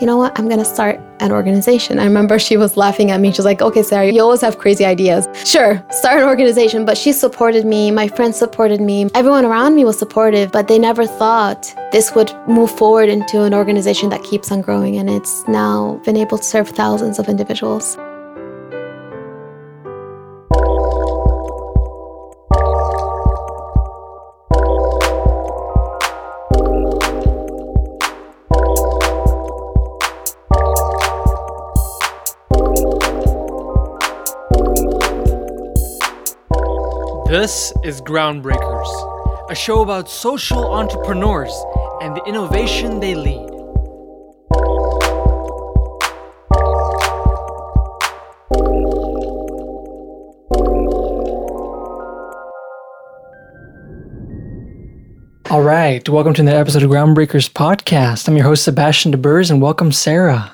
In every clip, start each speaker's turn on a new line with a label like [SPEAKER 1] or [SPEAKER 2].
[SPEAKER 1] you know what? I'm going to start an organization. I remember she was laughing at me. She was like, okay, Sarah, you always have crazy ideas. Sure, start an organization. But she supported me. My friends supported me. Everyone around me was supportive, but they never thought this would move forward into an organization that keeps on growing. And it's now been able to serve thousands of individuals.
[SPEAKER 2] This is Groundbreakers, a show about social entrepreneurs and the innovation they lead. All right, welcome to another episode of Groundbreakers podcast. I'm your host Sebastian DeBurs, and welcome Sarah.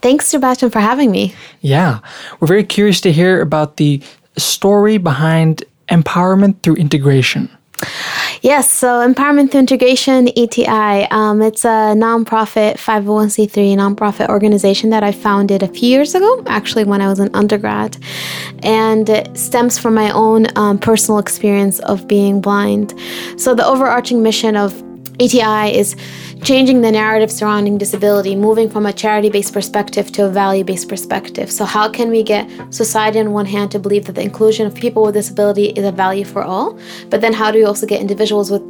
[SPEAKER 1] Thanks, Sebastian, for having me.
[SPEAKER 2] Yeah, we're very curious to hear about the story behind empowerment through integration.
[SPEAKER 1] Yes, so Empowerment Through Integration, ETI, um, it's a nonprofit 501c3 nonprofit organization that I founded a few years ago, actually when I was an undergrad. And it stems from my own um, personal experience of being blind. So the overarching mission of ETI is changing the narrative surrounding disability, moving from a charity based perspective to a value based perspective. So, how can we get society on one hand to believe that the inclusion of people with disability is a value for all? But then, how do we also get individuals with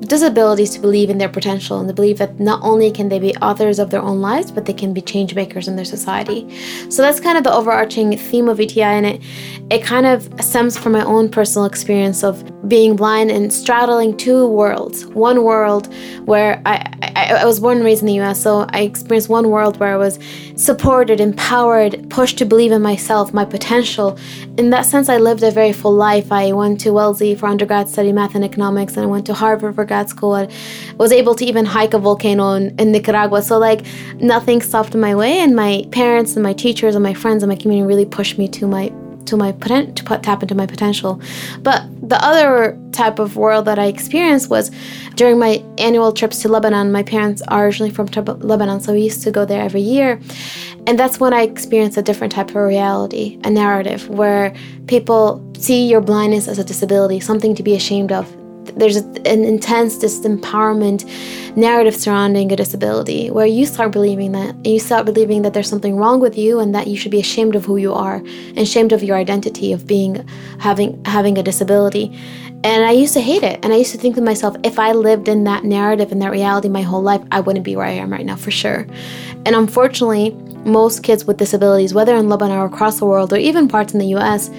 [SPEAKER 1] disabilities to believe in their potential and to believe that not only can they be authors of their own lives, but they can be change makers in their society. So that's kind of the overarching theme of ETI, and it it kind of stems from my own personal experience of being blind and straddling two worlds. One world where I, I, I was born and raised in the U.S., so I experienced one world where I was supported, empowered, pushed to believe in myself, my potential. In that sense, I lived a very full life. I went to Wellesley for undergrad, study math and economics, and I went to Harvard for grad school. I was able to even hike a volcano in, in Nicaragua. So like nothing stopped my way, and my parents and my teachers and my friends and my community really pushed me to my to my poten- to put, tap into my potential. But the other type of world that I experienced was during my annual trips to Lebanon. My parents are originally from Lebanon, so we used to go there every year. And that's when I experienced a different type of reality, a narrative where people see your blindness as a disability, something to be ashamed of there's an intense disempowerment narrative surrounding a disability where you start believing that and you start believing that there's something wrong with you and that you should be ashamed of who you are and ashamed of your identity of being having having a disability. And i used to hate it. And i used to think to myself if i lived in that narrative and that reality my whole life i wouldn't be where i am right now for sure. And unfortunately most kids with disabilities whether in lebanon or across the world or even parts in the us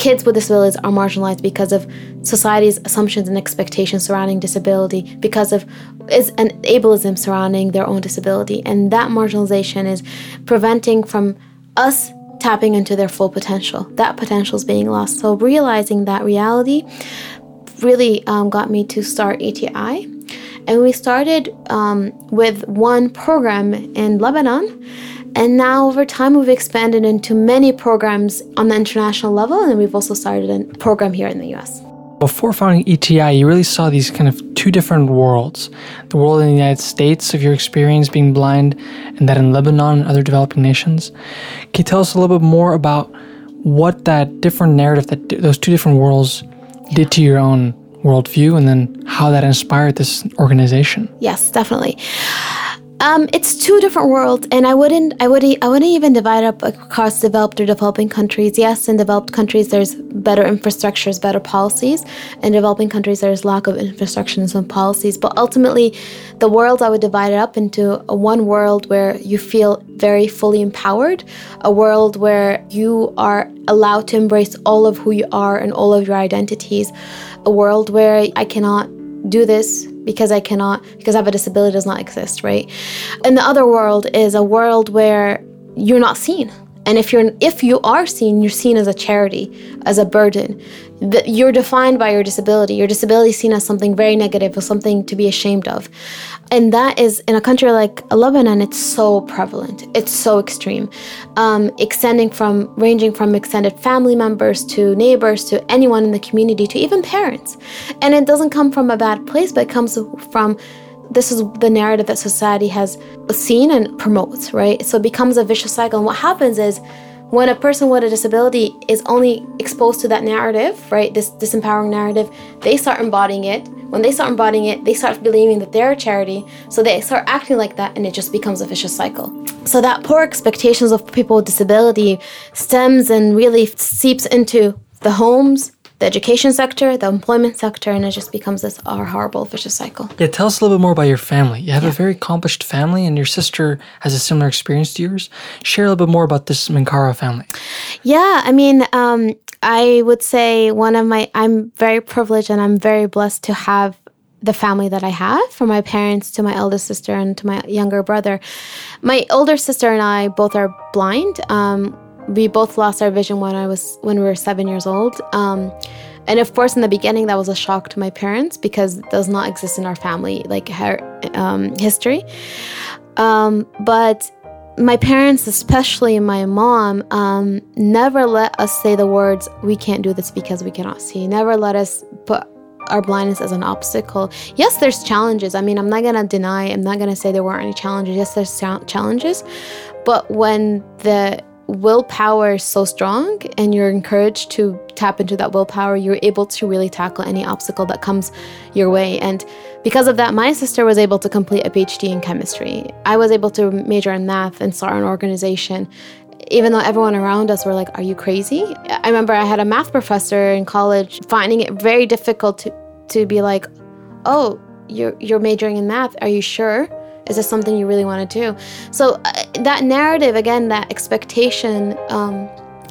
[SPEAKER 1] kids with disabilities are marginalized because of society's assumptions and expectations surrounding disability, because of is an ableism surrounding their own disability. And that marginalization is preventing from us tapping into their full potential. That potential is being lost. So realizing that reality really um, got me to start ETI. And we started um, with one program in Lebanon and now, over time, we've expanded into many programs on the international level, and we've also started a program here in the US.
[SPEAKER 2] Before founding ETI, you really saw these kind of two different worlds the world in the United States of your experience being blind, and that in Lebanon and other developing nations. Can you tell us a little bit more about what that different narrative, that those two different worlds, did to your own worldview, and then how that inspired this organization?
[SPEAKER 1] Yes, definitely. Um, it's two different worlds, and I wouldn't, I wouldn't, I wouldn't even divide up across developed or developing countries. Yes, in developed countries, there's better infrastructures, better policies. In developing countries, there's lack of infrastructures and policies. But ultimately, the world I would divide it up into one world where you feel very fully empowered, a world where you are allowed to embrace all of who you are and all of your identities, a world where I cannot do this because I cannot, because I have a disability does not exist, right? And the other world is a world where you're not seen. And if you're if you are seen, you're seen as a charity, as a burden. You're defined by your disability. Your disability is seen as something very negative or something to be ashamed of. And that is in a country like Lebanon, it's so prevalent. It's so extreme, um, extending from ranging from extended family members to neighbors to anyone in the community to even parents. And it doesn't come from a bad place, but it comes from this is the narrative that society has seen and promotes, right? So it becomes a vicious cycle. And what happens is when a person with a disability is only exposed to that narrative, right, this disempowering narrative, they start embodying it. When they start embodying it, they start believing that they're a charity. So they start acting like that, and it just becomes a vicious cycle. So that poor expectations of people with disability stems and really seeps into the homes, the education sector, the employment sector, and it just becomes this horrible vicious cycle.
[SPEAKER 2] Yeah, tell us a little bit more about your family. You have yeah. a very accomplished family, and your sister has a similar experience to yours. Share a little bit more about this Minkara family.
[SPEAKER 1] Yeah, I mean, um, I would say one of my, I'm very privileged and I'm very blessed to have the family that I have, from my parents to my eldest sister and to my younger brother. My older sister and I both are blind. Um, we both lost our vision when I was when we were seven years old. Um, and of course, in the beginning, that was a shock to my parents because it does not exist in our family, like her um, history. Um, but my parents, especially my mom, um, never let us say the words, we can't do this because we cannot see. Never let us put our blindness as an obstacle. Yes, there's challenges. I mean, I'm not to deny, I'm not to say there weren't any challenges. Yes, there's challenges. But when the willpower so strong and you're encouraged to tap into that willpower, you're able to really tackle any obstacle that comes your way. And because of that, my sister was able to complete a PhD in chemistry. I was able to major in math and start an organization. Even though everyone around us were like, Are you crazy? I remember I had a math professor in college finding it very difficult to, to be like, Oh, you're, you're majoring in math. Are you sure? Is this something you really want to do? So uh, that narrative, again, that expectation um,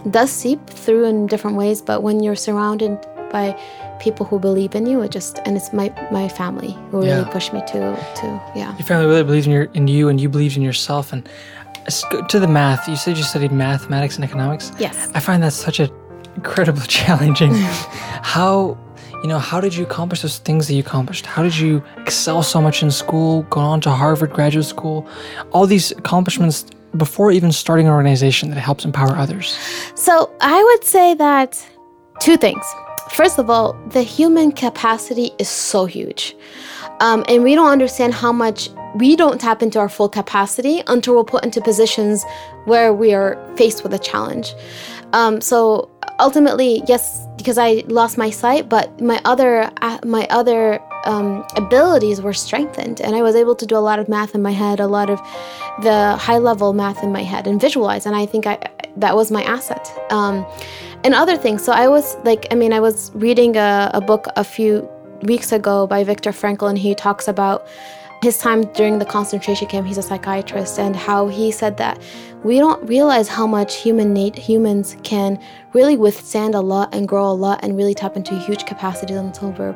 [SPEAKER 1] does seep through in different ways. But when you're surrounded by people who believe in you, it just and it's my my family who yeah. really pushed me to to yeah.
[SPEAKER 2] Your family really believes in your in you, and you believe in yourself. And to the math, you said you studied mathematics and economics.
[SPEAKER 1] Yes.
[SPEAKER 2] I find that such a incredibly challenging. How you know, how did you accomplish those things that you accomplished? How did you excel so much in school, go on to Harvard graduate school? All these accomplishments before even starting an organization that helps empower others.
[SPEAKER 1] So, I would say that two things. First of all, the human capacity is so huge. Um, and we don't understand how much we don't tap into our full capacity until we're put into positions where we are faced with a challenge. Um, so ultimately, yes, because I lost my sight, but my other uh, my other um, abilities were strengthened, and I was able to do a lot of math in my head, a lot of the high level math in my head, and visualize. And I think I that was my asset. Um, and other things. So I was like, I mean, I was reading a, a book a few weeks ago by Viktor Frankl, and he talks about his time during the concentration camp. He's a psychiatrist, and how he said that we don't realize how much human humans can really withstand a lot and grow a lot and really tap into huge capacities until we're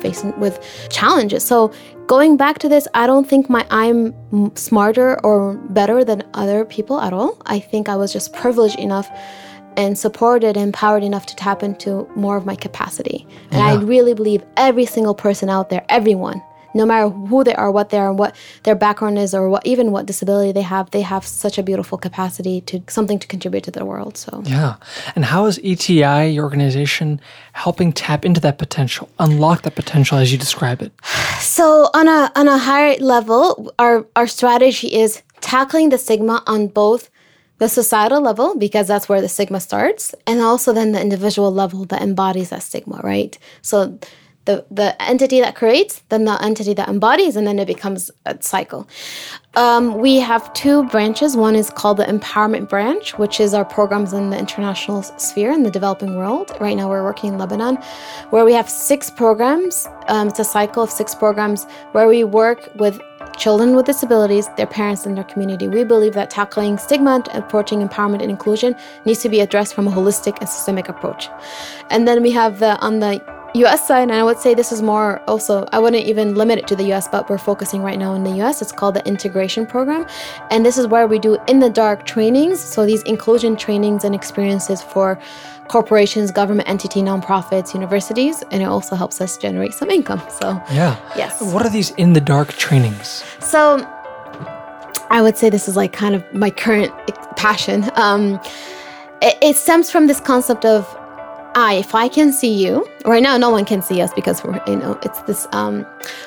[SPEAKER 1] facing with challenges. So going back to this, I don't think my I'm smarter or better than other people at all. I think I was just privileged enough and supported and empowered enough to tap into more of my capacity. And yeah. I really believe every single person out there, everyone no matter who they are, what they are, and what their background is, or what even what disability they have, they have such a beautiful capacity to something to contribute to the world. So
[SPEAKER 2] yeah, and how is ETI, your organization, helping tap into that potential, unlock that potential as you describe it?
[SPEAKER 1] So on a on a higher level, our our strategy is tackling the stigma on both the societal level because that's where the stigma starts and also then the individual level that embodies that stigma right so the, the entity that creates, then the entity that embodies, and then it becomes a cycle. Um, we have two branches. One is called the Empowerment Branch, which is our programs in the international sphere in the developing world. Right now, we're working in Lebanon, where we have six programs. Um, it's a cycle of six programs where we work with children with disabilities, their parents, and their community. We believe that tackling stigma, approaching empowerment and inclusion needs to be addressed from a holistic and systemic approach. And then we have the on the US side, and I would say this is more also, I wouldn't even limit it to the US, but we're focusing right now in the US. It's called the Integration Program. And this is where we do in the dark trainings. So these inclusion trainings and experiences for corporations, government entity, nonprofits, universities, and it also helps us generate some income. So,
[SPEAKER 2] yeah.
[SPEAKER 1] Yes.
[SPEAKER 2] What are these in the dark trainings?
[SPEAKER 1] So, I would say this is like kind of my current passion. Um, it, it stems from this concept of I, if I can see you, right now no one can see us because we're, you know, it's this um,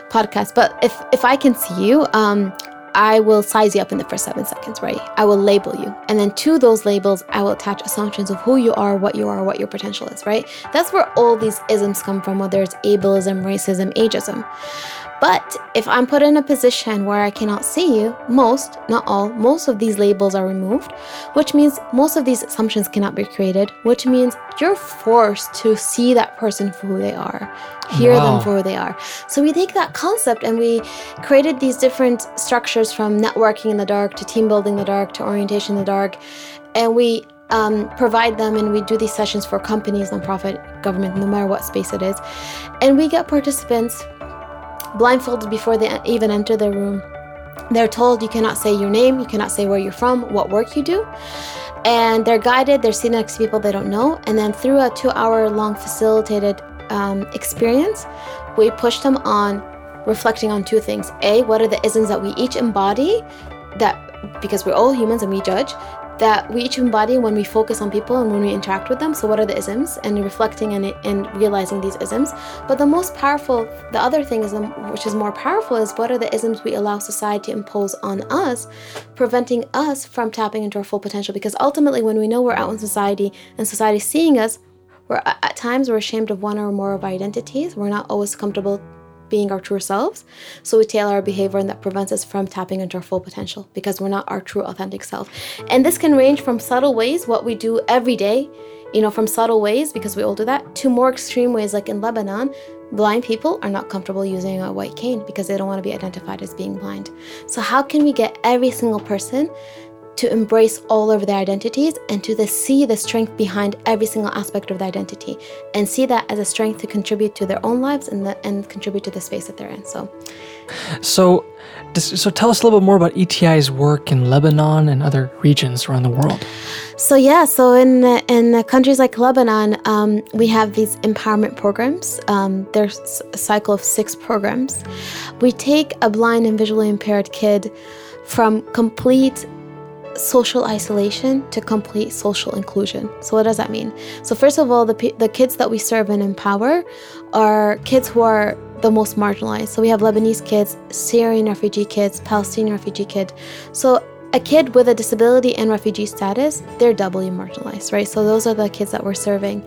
[SPEAKER 1] podcast. But if if I can see you, um, I will size you up in the first seven seconds, right? I will label you. And then to those labels, I will attach assumptions of who you are, what you are, what your potential is, right? That's where all these isms come from, whether it's ableism, racism, ageism. But if I'm put in a position where I cannot see you, most, not all, most of these labels are removed, which means most of these assumptions cannot be created, which means you're forced to see that person for who they are, hear wow. them for who they are. So we take that concept and we created these different structures from networking in the dark to team building in the dark to orientation in the dark. And we um, provide them and we do these sessions for companies, nonprofit, government, no matter what space it is. And we get participants blindfolded before they even enter the room. They're told you cannot say your name, you cannot say where you're from, what work you do. And they're guided, they're sitting next to people they don't know. And then through a two hour long facilitated um, experience, we push them on reflecting on two things. A, what are the isms that we each embody that because we're all humans and we judge that we each embody when we focus on people and when we interact with them. So, what are the isms? And reflecting and, and realizing these isms. But the most powerful, the other thing is, um, which is more powerful, is what are the isms we allow society to impose on us, preventing us from tapping into our full potential. Because ultimately, when we know we're out in society and society seeing us, we're at times we're ashamed of one or more of our identities. We're not always comfortable being our true selves. So we tailor our behavior and that prevents us from tapping into our full potential because we're not our true authentic self. And this can range from subtle ways, what we do every day, you know, from subtle ways, because we all do that, to more extreme ways, like in Lebanon, blind people are not comfortable using a white cane because they don't want to be identified as being blind. So, how can we get every single person to embrace all of their identities and to the, see the strength behind every single aspect of their identity and see that as a strength to contribute to their own lives and, the, and contribute to the space that they're in. So,
[SPEAKER 2] so, so tell us a little bit more about ETI's work in Lebanon and other regions around the world.
[SPEAKER 1] So yeah, so in in countries like Lebanon, um, we have these empowerment programs. Um, there's a cycle of six programs. We take a blind and visually impaired kid from complete social isolation to complete social inclusion. So, what does that mean? So, first of all, the, the kids that we serve and empower are kids who are the most marginalized. So, we have Lebanese kids, Syrian refugee kids, Palestinian refugee kids. So, a kid with a disability and refugee status, they're doubly marginalized, right? So those are the kids that we're serving.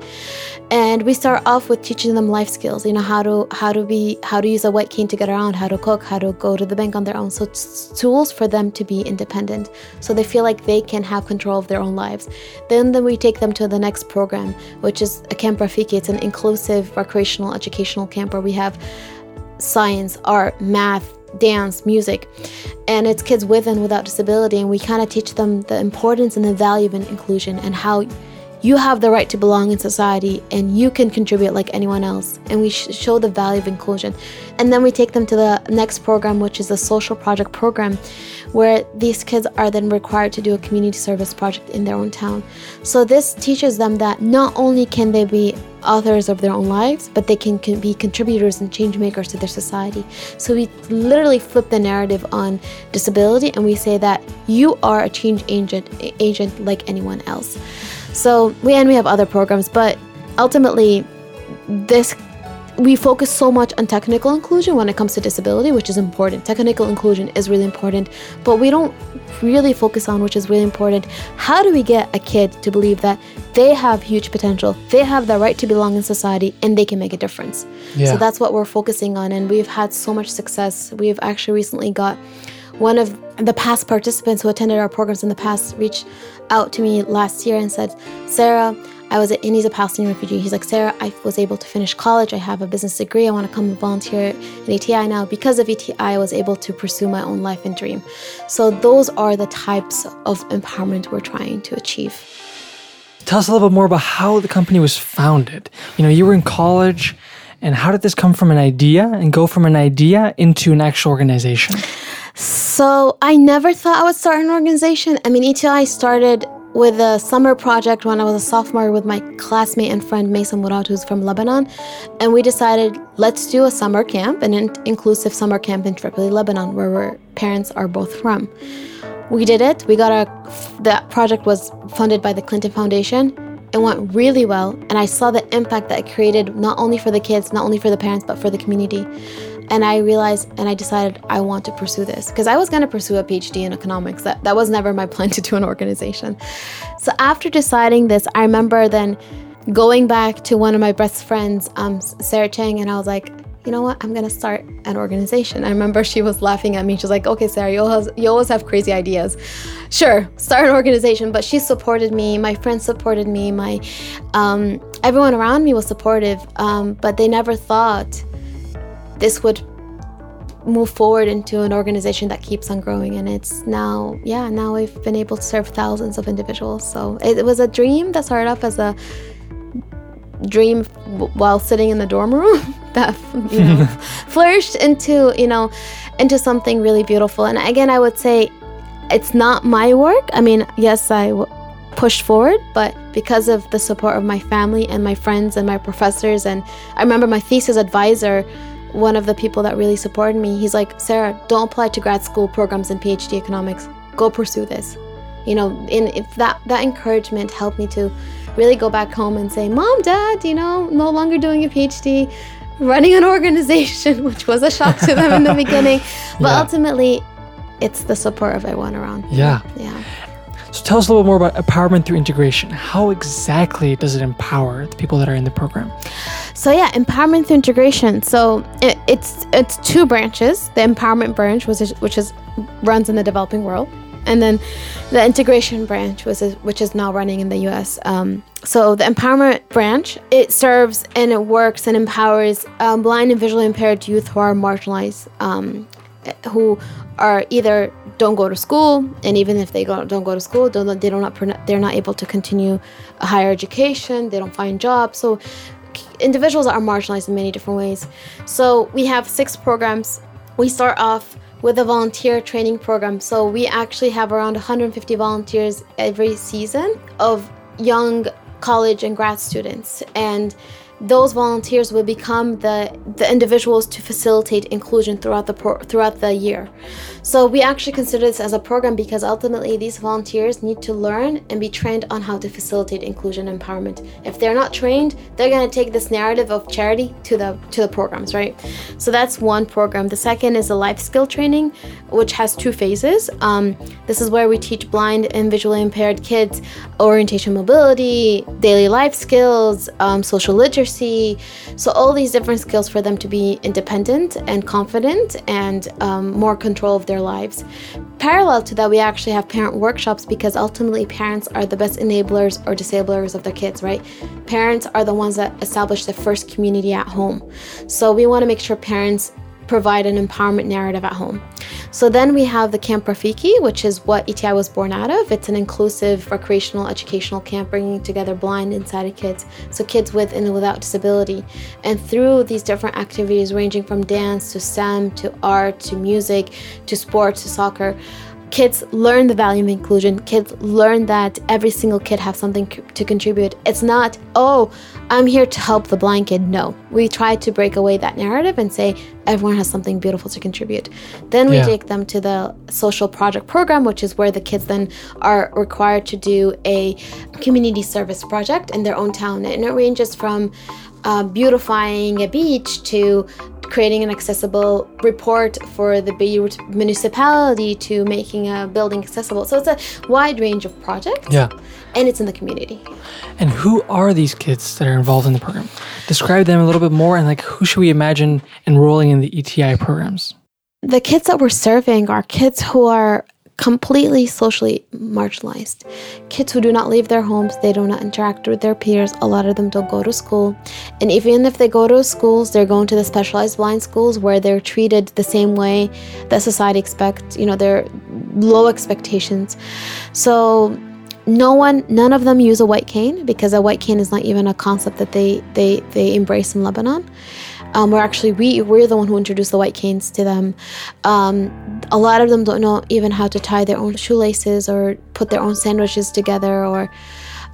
[SPEAKER 1] And we start off with teaching them life skills, you know, how to how to be how to use a white cane to get around, how to cook, how to go to the bank on their own. So tools for them to be independent. So they feel like they can have control of their own lives. Then then we take them to the next program, which is a Camp Rafiki. It's an inclusive recreational educational camp where we have science, art, math, dance, music, and it's kids with and without disability. And we kind of teach them the importance and the value of inclusion and how you have the right to belong in society and you can contribute like anyone else. And we sh- show the value of inclusion. And then we take them to the next program, which is a social project program, where these kids are then required to do a community service project in their own town. So this teaches them that not only can they be authors of their own lives, but they can, can, be contributors and change makers to their society. So we literally flip the narrative on disability and we say that you are a change agent, agent like anyone else. So we and we have other programs, but ultimately, this we focus so much on technical inclusion when it comes to disability, which is important. Technical inclusion is really important, but we don't really focus on, which is really important. How do we get a kid to believe that they have huge potential, they have the right to belong in society, and they can make a difference? Yeah. So that's what we're focusing on, and we've had so much success. We've actually recently got one of the past participants who attended our programs in the past reached out to me last year and said, Sarah, I was, and he's a Palestinian refugee. He's like, Sarah, I was able to finish college. I have a business degree. I want to come volunteer at ETI now. Because of ETI, I was able to pursue my own life and dream. So those are the types of empowerment we're trying to achieve.
[SPEAKER 2] Tell us a little bit more about how the company was founded. You know, you were in college, and how did this come from an idea and go from an idea into an actual organization?
[SPEAKER 1] So I never thought I would start an organization. I mean, ETI started with a summer project when I was a sophomore with my classmate and friend Mason Murad, who's from Lebanon. And we decided, let's do a summer camp, an in- inclusive summer camp in Tripoli, Lebanon, where our parents are both from. We did it. We got a, that project was funded by the Clinton Foundation it went really well. And I saw the impact that it created, not only for the kids, not only for the parents, but for the community. And I realized and I decided I want to pursue this because I was going to pursue a PhD in economics. That, that was never my plan to do an organization. So after deciding this, I remember then going back to one of my best friends, um, Sarah Chang, and I was like, you know what? I'm gonna start an organization. I remember she was laughing at me. She's like, okay, Sarah, you always, you always have crazy ideas. Sure, start an organization. But she supported me. My friends supported me. My um, everyone around me was supportive. Um, but they never thought this would move forward into an organization that keeps on growing. And it's now yeah now we've been able to serve thousands of individuals. So it, it was a dream that started off as a dream while sitting in the dorm room that you know flourished into you know into something really beautiful. And again i would say it's not my work. I mean yes I w- pushed forward but because of the support of my family and my friends and my professors and i remember my thesis advisor one of the people that really supported me he's like sarah don't apply to grad school programs in phd economics go pursue this you know and if that that encouragement helped me to really go back home and say mom dad you know no longer doing a phd running an organization, which was a shock to them in the beginning. But yeah. ultimately, it's the support of everyone around.
[SPEAKER 2] Yeah. Yeah. So tell us a little more about empowerment through integration. How exactly does it empower the people that are in the program?
[SPEAKER 1] So yeah, empowerment through integration. So it, it's it's two branches. The empowerment branch, which is which is runs in the developing world, and then the integration branch, which is which is now running in the U.S. Um, so the empowerment branch it serves and it works and empowers um, blind and visually impaired youth who are marginalized, um, who are either don't go to school, and even if they go, don't go to school, don't, they don't they're not able to continue a higher education. They don't find jobs. So individuals are marginalized in many different ways. So we have six programs. We start off with a volunteer training program. So we actually have around 150 volunteers every season of young college and grad students. And those volunteers will become the, the individuals to facilitate inclusion throughout the pro- throughout the year. So we actually consider this as a program because ultimately these volunteers need to learn and be trained on how to facilitate inclusion and empowerment. If they're not trained, they're going to take this narrative of charity to the to the programs, right? So that's one program. The second is a life skill training, which has two phases. Um, this is where we teach blind and visually impaired kids orientation mobility, daily life skills, um, social literacy. So all these different skills for them to be independent and confident and um, more control of their lives. Parallel to that, we actually have parent workshops because ultimately parents are the best enablers or disablers of their kids, right? Parents are the ones that establish the first community at home. So we want to make sure parents provide an empowerment narrative at home. So then we have the Camp Rafiki, which is what ETI was born out of. It's an inclusive recreational educational camp bringing together blind and sighted kids, so kids with and without disability. And through these different activities, ranging from dance to STEM to art to music to sports to soccer, kids learn the value of inclusion. Kids learn that every single kid has something to contribute. It's not oh i'm here to help the blind kid. No. We try to break away that narrative and say everyone has something beautiful to contribute. Then we yeah. take them to the social project program which is where the kids then are required to do a community service project in their own town. And it ranges from uh, beautifying a beach to creating an accessible report for the Beirut municipality to making a building accessible. So it's a wide range of projects.
[SPEAKER 2] Yeah.
[SPEAKER 1] And it's in the community.
[SPEAKER 2] And who are these kids that are involved in the program? Describe them a little bit more and like who should we imagine enrolling in the ETI programs?
[SPEAKER 1] The kids that we're serving are kids who are completely socially marginalized. Kids who do not leave their homes, they do not interact with their peers. A lot of them don't go to school. And even if they go to schools, they're going to the specialized blind schools where they're treated the same way that society expects, you know, they're low expectations. So no one none of them use a white cane because a white cane is not even a concept that they they they embrace in Lebanon. Um, we're actually we we're the one who introduced the white canes to them. Um, a lot of them don't know even how to tie their own shoelaces or put their own sandwiches together, or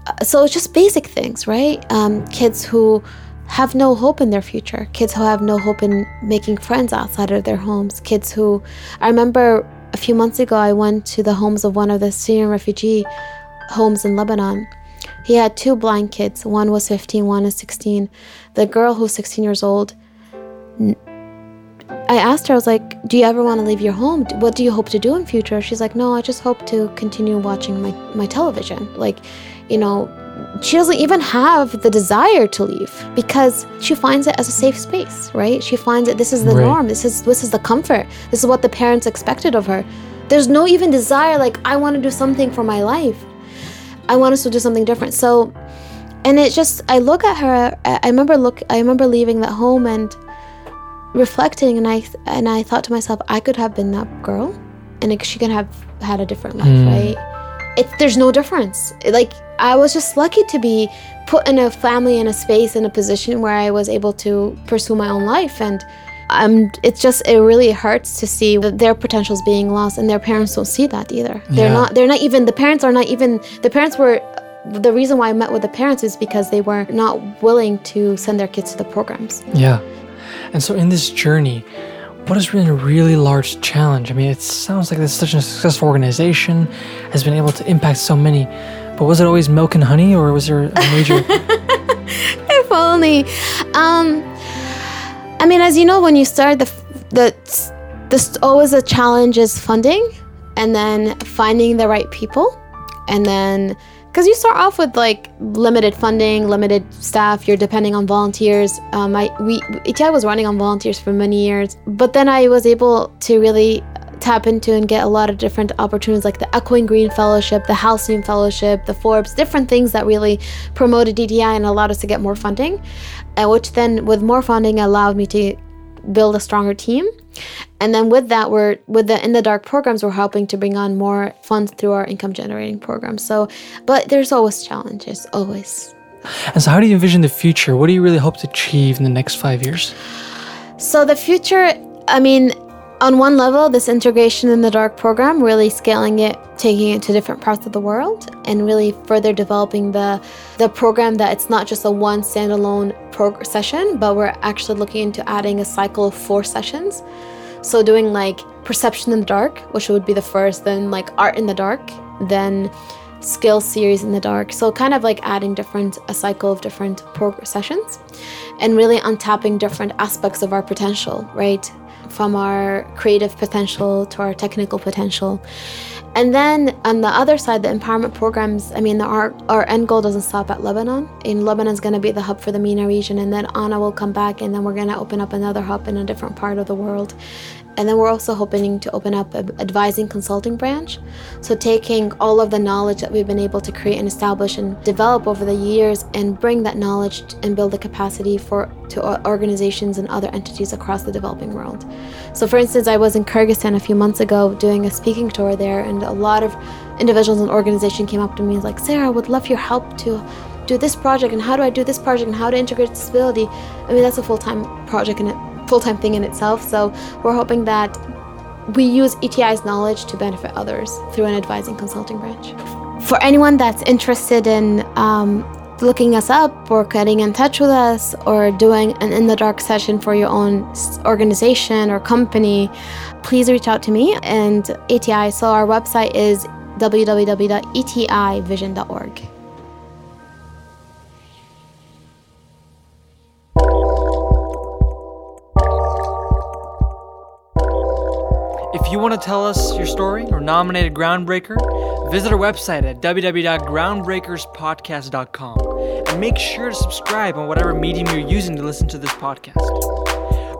[SPEAKER 1] uh, so it's just basic things, right? Um, kids who have no hope in their future. Kids who have no hope in making friends outside of their homes. Kids who I remember a few months ago I went to the homes of one of the Syrian refugee homes in Lebanon He had two blind kids. One was 15, one is 16. The girl who's 16 years old, I asked her, I was like, Do you ever want to leave your home? What do you hope to do in future? She's like, No, I just hope to continue watching my, my television. Like, you know, she doesn't even have the desire to leave because she finds it as a safe space, right? She finds it this is the
[SPEAKER 2] Right.
[SPEAKER 1] norm. This is this is the comfort. This is what the parents expected of her. There's no even desire like I want to do something for my life. I want us to do something different. So and it just I look at her I remember look I remember leaving that home and reflecting and I and I thought to myself I could have been that girl and it, she could have had a different life,
[SPEAKER 2] Mm.
[SPEAKER 1] right? There's no difference. Like I was just lucky to be put in a family in a space in a position where I was able to pursue my own life and um, it's just it really hurts to see that their potentials being lost and their parents don't see that either. They're
[SPEAKER 2] Yeah.
[SPEAKER 1] not they're not even the parents are not even the parents were the reason why I met with the parents is because they were not willing to send their kids to the programs.
[SPEAKER 2] Yeah. And so in this journey, what has been a really large challenge? I mean, it sounds like this such a successful organization has been able to impact so many. But was it always milk and honey, or was there a major?
[SPEAKER 1] if only. Um, I mean, as you know, when you start the the this always a challenge is funding, and then finding the right people, and then because you start off with like limited funding, limited staff, you're depending on volunteers. Um, I we ETI was running on volunteers for many years, but then I was able to really tap into and get a lot of different opportunities like the Echoing Green Fellowship, the Halcyon Fellowship, the Forbes, different things that really promoted ETI and allowed us to get more funding, uh, which then with more funding allowed me to build a stronger team. And then with that, we're with the in the dark programs, we're helping to bring on more funds through our income generating programs. So, but there's always challenges, always.
[SPEAKER 2] and so, how do you envision the future? What do you really hope to achieve in the next five years?
[SPEAKER 1] So the future, I mean, on one level, this integration in the dark program, really scaling it, taking it to different parts of the world, and really further developing the the program that it's not just a one standalone prog- session, but we're actually looking into adding a cycle of four sessions. So doing like perception in the dark, which would be the first, then like art in the dark, then skill series in the dark. So kind of like adding different a cycle of different sessions, and really untapping different aspects of our potential, right? From our creative potential to our technical potential. And then on the other side, the empowerment programs, I mean, our, our end goal doesn't stop at Lebanon. In Lebanon is going to be the hub for the MENA region, and then Anna will come back, and then we're going to open up another hub in a different part of the world. And then we're also hoping to open up an advising consulting branch. So, taking all of the knowledge that we've been able to create and establish and develop over the years and bring that knowledge and build the capacity for to organizations and other entities across the developing world. So, for instance, I was in Kyrgyzstan a few months ago doing a speaking tour there, and a lot of individuals and organizations came up to me like, Sarah, I would love your help to do this project, and how do I do this project, and how to integrate disability. I mean, that's a full time project in it, full time thing in itself. So, we're hoping that we use ETI's knowledge to benefit others through an advising consulting branch. For anyone that's interested in um, looking us up or getting in touch with us or doing an in the dark session for your own organization or company, please reach out to me and ETI. So our website is www.etivision.org.
[SPEAKER 2] you want to tell us your story or nominate a groundbreaker, visit our website at www.groundbreakerspodcast.com and make sure to subscribe on whatever medium you're using to listen to this podcast.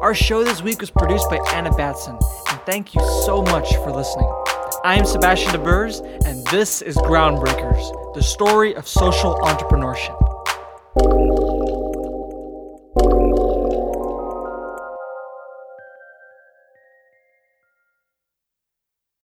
[SPEAKER 2] Our show this week was produced by Anna Batson, and thank you so much for listening. I am Sebastian DeBurs, and this is Groundbreakers, the story of social entrepreneurship.